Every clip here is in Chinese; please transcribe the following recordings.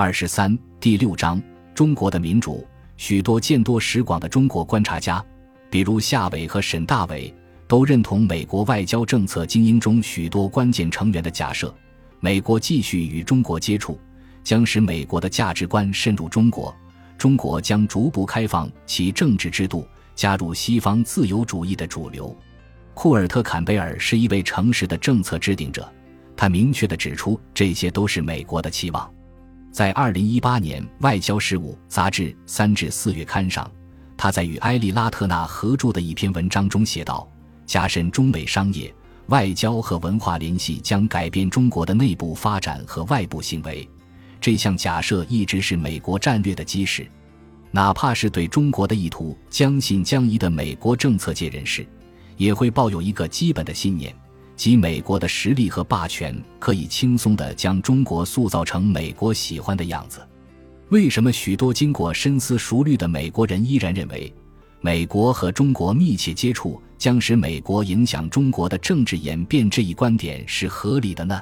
二十三第六章中国的民主。许多见多识广的中国观察家，比如夏伟和沈大伟，都认同美国外交政策精英中许多关键成员的假设：美国继续与中国接触，将使美国的价值观渗入中国，中国将逐步开放其政治制度，加入西方自由主义的主流。库尔特·坎贝尔是一位诚实的政策制定者，他明确地指出，这些都是美国的期望。在二零一八年《外交事务》杂志三至四月刊上，他在与埃利拉特纳合著的一篇文章中写道：“加深中美商业、外交和文化联系将改变中国的内部发展和外部行为。”这项假设一直是美国战略的基石。哪怕是对中国的意图将信将疑的美国政策界人士，也会抱有一个基本的信念。即美国的实力和霸权可以轻松地将中国塑造成美国喜欢的样子。为什么许多经过深思熟虑的美国人依然认为，美国和中国密切接触将使美国影响中国的政治演变这一观点是合理的呢？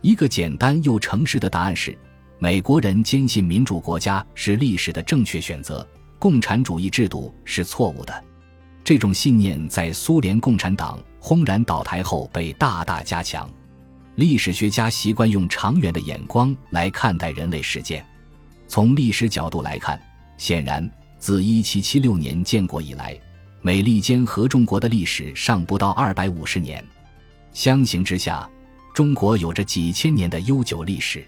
一个简单又诚实的答案是：美国人坚信民主国家是历史的正确选择，共产主义制度是错误的。这种信念在苏联共产党轰然倒台后被大大加强。历史学家习惯用长远的眼光来看待人类事件。从历史角度来看，显然自1776年建国以来，美利坚合众国的历史尚不到250年。相形之下，中国有着几千年的悠久历史。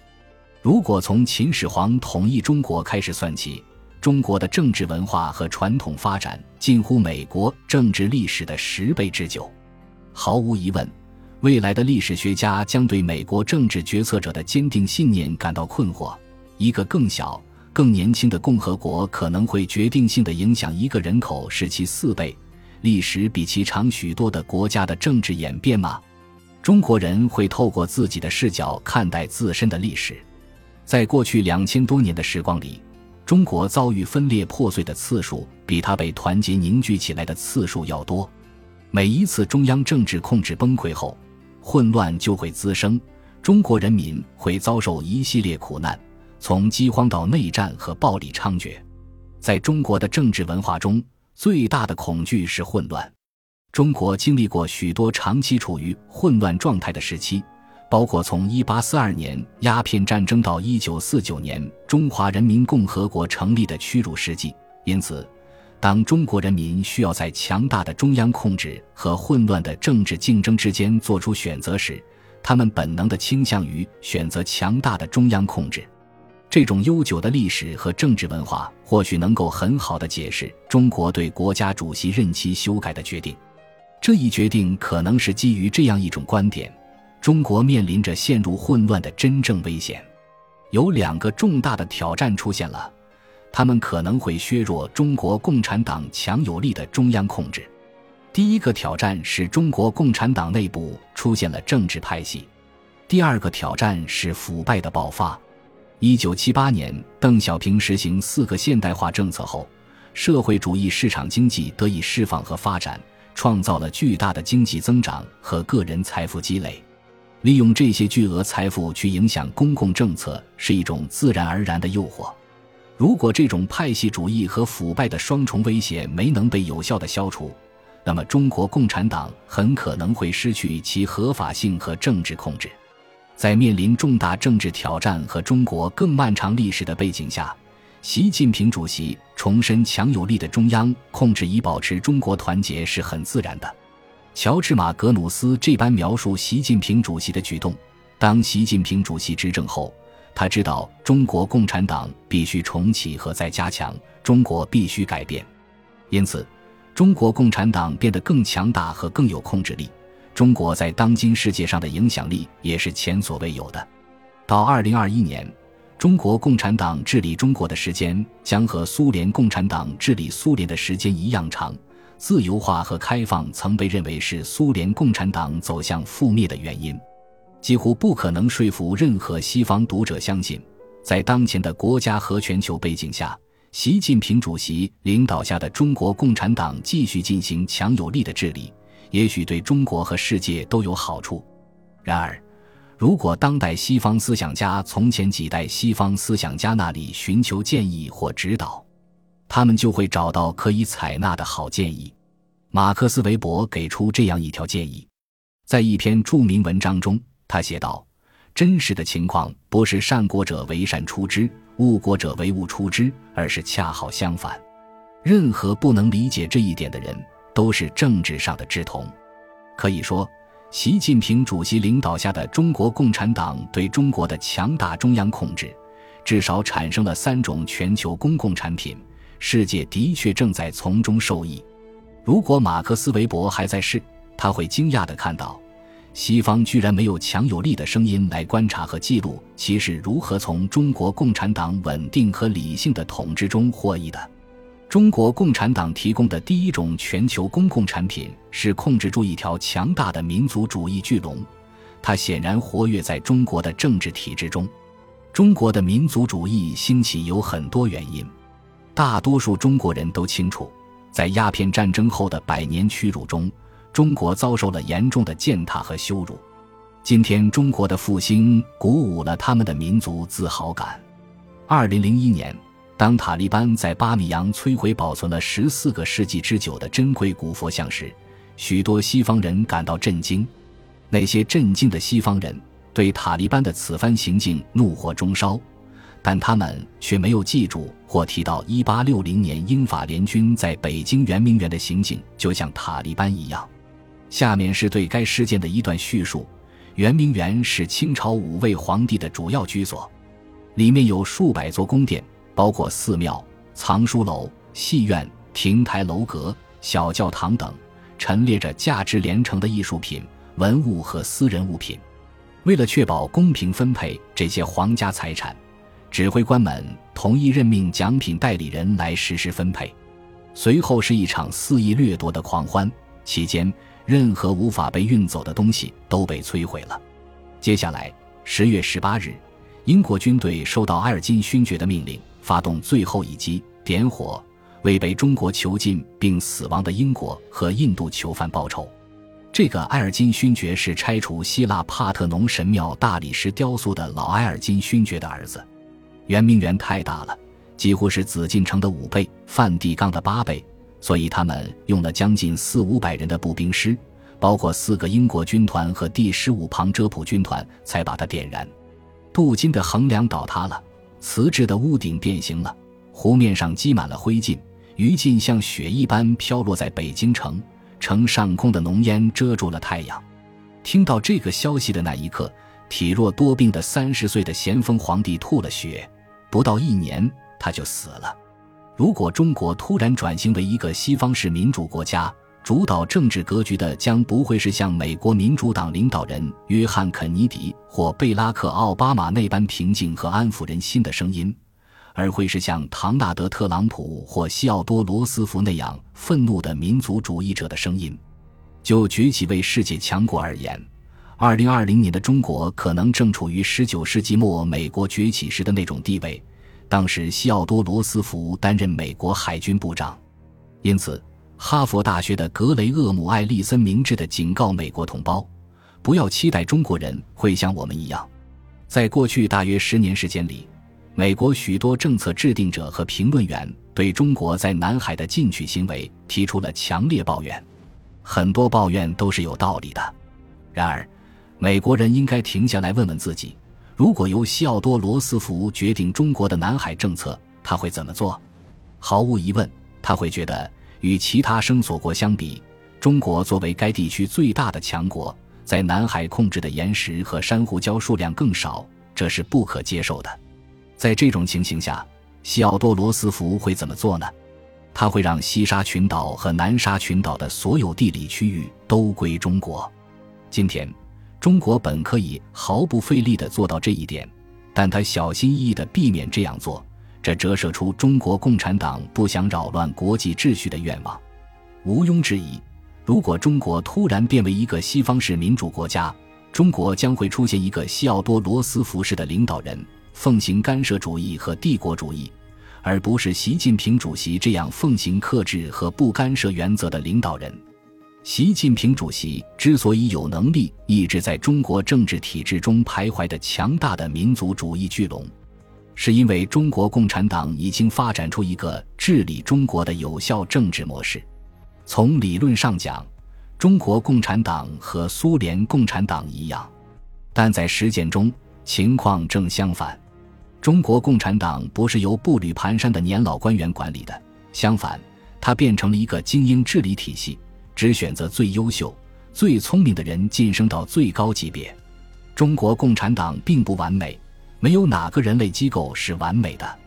如果从秦始皇统一中国开始算起，中国的政治文化和传统发展近乎美国政治历史的十倍之久。毫无疑问，未来的历史学家将对美国政治决策者的坚定信念感到困惑。一个更小、更年轻的共和国可能会决定性的影响一个人口是其四倍、历史比其长许多的国家的政治演变吗？中国人会透过自己的视角看待自身的历史。在过去两千多年的时光里。中国遭遇分裂破碎的次数，比它被团结凝聚起来的次数要多。每一次中央政治控制崩溃后，混乱就会滋生，中国人民会遭受一系列苦难，从饥荒到内战和暴力猖獗。在中国的政治文化中，最大的恐惧是混乱。中国经历过许多长期处于混乱状态的时期。包括从1842年鸦片战争到1949年中华人民共和国成立的屈辱事迹。因此，当中国人民需要在强大的中央控制和混乱的政治竞争之间做出选择时，他们本能地倾向于选择强大的中央控制。这种悠久的历史和政治文化或许能够很好地解释中国对国家主席任期修改的决定。这一决定可能是基于这样一种观点。中国面临着陷入混乱的真正危险，有两个重大的挑战出现了，他们可能会削弱中国共产党强有力的中央控制。第一个挑战是中国共产党内部出现了政治派系，第二个挑战是腐败的爆发。一九七八年，邓小平实行四个现代化政策后，社会主义市场经济得以释放和发展，创造了巨大的经济增长和个人财富积累。利用这些巨额财富去影响公共政策是一种自然而然的诱惑。如果这种派系主义和腐败的双重威胁没能被有效的消除，那么中国共产党很可能会失去其合法性和政治控制。在面临重大政治挑战和中国更漫长历史的背景下，习近平主席重申强有力的中央控制以保持中国团结是很自然的。乔治·马格努斯这般描述习近平主席的举动：当习近平主席执政后，他知道中国共产党必须重启和再加强，中国必须改变。因此，中国共产党变得更强大和更有控制力。中国在当今世界上的影响力也是前所未有的。到二零二一年，中国共产党治理中国的时间将和苏联共产党治理苏联的时间一样长。自由化和开放曾被认为是苏联共产党走向覆灭的原因，几乎不可能说服任何西方读者相信，在当前的国家和全球背景下，习近平主席领导下的中国共产党继续进行强有力的治理，也许对中国和世界都有好处。然而，如果当代西方思想家从前几代西方思想家那里寻求建议或指导，他们就会找到可以采纳的好建议。马克思韦伯给出这样一条建议，在一篇著名文章中，他写道：“真实的情况不是善国者为善出之，恶国者为恶出之，而是恰好相反。任何不能理解这一点的人，都是政治上的志同。可以说。”习近平主席领导下的中国共产党对中国的强大中央控制，至少产生了三种全球公共产品，世界的确正在从中受益。如果马克思韦伯还在世，他会惊讶地看到，西方居然没有强有力的声音来观察和记录其是如何从中国共产党稳定和理性的统治中获益的。中国共产党提供的第一种全球公共产品是控制住一条强大的民族主义巨龙，它显然活跃在中国的政治体制中。中国的民族主义兴起有很多原因，大多数中国人都清楚，在鸦片战争后的百年屈辱中，中国遭受了严重的践踏和羞辱。今天，中国的复兴鼓舞了他们的民族自豪感。二零零一年。当塔利班在巴米扬摧毁保存了十四个世纪之久的珍贵古佛像时，许多西方人感到震惊。那些震惊的西方人对塔利班的此番行径怒火中烧，但他们却没有记住或提到1860年英法联军在北京圆明园的行径，就像塔利班一样。下面是对该事件的一段叙述：圆明园是清朝五位皇帝的主要居所，里面有数百座宫殿。包括寺庙、藏书楼、戏院、亭台楼阁、小教堂等，陈列着价值连城的艺术品、文物和私人物品。为了确保公平分配这些皇家财产，指挥官们同意任命奖品代理人来实施分配。随后是一场肆意掠夺的狂欢，期间任何无法被运走的东西都被摧毁了。接下来，十月十八日，英国军队收到埃尔金勋爵的命令。发动最后一击，点火，为被中国囚禁并死亡的英国和印度囚犯报仇。这个埃尔金勋爵是拆除希腊帕特农神庙大理石雕塑的老埃尔金勋爵的儿子。圆明园太大了，几乎是紫禁城的五倍，梵蒂冈的八倍，所以他们用了将近四五百人的步兵师，包括四个英国军团和第十五旁遮普军团，才把它点燃。镀金的横梁倒塌了。瓷质的屋顶变形了，湖面上积满了灰烬，余烬像雪一般飘落在北京城，城上空的浓烟遮住了太阳。听到这个消息的那一刻，体弱多病的三十岁的咸丰皇帝吐了血，不到一年他就死了。如果中国突然转型为一个西方式民主国家，主导政治格局的将不会是像美国民主党领导人约翰·肯尼迪或贝拉克·奥巴马那般平静和安抚人心的声音，而会是像唐纳德·特朗普或西奥多·罗斯福那样愤怒的民族主义者的声音。就崛起为世界强国而言，二零二零年的中国可能正处于十九世纪末美国崛起时的那种地位。当时，西奥多·罗斯福担任美国海军部长，因此。哈佛大学的格雷厄姆·艾利森明智地警告美国同胞：不要期待中国人会像我们一样。在过去大约十年时间里，美国许多政策制定者和评论员对中国在南海的进取行为提出了强烈抱怨，很多抱怨都是有道理的。然而，美国人应该停下来问问自己：如果由西奥多·罗斯福决定中国的南海政策，他会怎么做？毫无疑问，他会觉得。与其他生索国相比，中国作为该地区最大的强国，在南海控制的岩石和珊瑚礁数量更少，这是不可接受的。在这种情形下，西奥多·罗斯福会怎么做呢？他会让西沙群岛和南沙群岛的所有地理区域都归中国。今天，中国本可以毫不费力地做到这一点，但他小心翼翼地避免这样做。这折射出中国共产党不想扰乱国际秩序的愿望。毋庸置疑，如果中国突然变为一个西方式民主国家，中国将会出现一个西奥多·罗斯福式的领导人，奉行干涉主义和帝国主义，而不是习近平主席这样奉行克制和不干涉原则的领导人。习近平主席之所以有能力抑制在中国政治体制中徘徊的强大的民族主义巨龙，是因为中国共产党已经发展出一个治理中国的有效政治模式。从理论上讲，中国共产党和苏联共产党一样，但在实践中情况正相反。中国共产党不是由步履蹒跚的年老官员管理的，相反，它变成了一个精英治理体系。只选择最优秀、最聪明的人晋升到最高级别。中国共产党并不完美，没有哪个人类机构是完美的。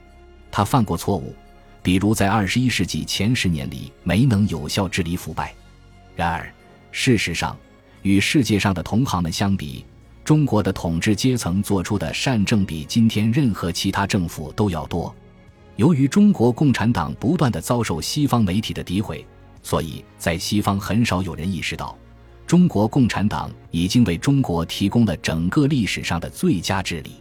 他犯过错误，比如在二十一世纪前十年里没能有效治理腐败。然而，事实上，与世界上的同行们相比，中国的统治阶层做出的善政比今天任何其他政府都要多。由于中国共产党不断的遭受西方媒体的诋毁。所以在西方很少有人意识到，中国共产党已经为中国提供了整个历史上的最佳治理。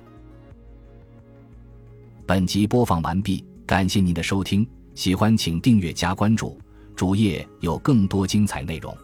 本集播放完毕，感谢您的收听，喜欢请订阅加关注，主页有更多精彩内容。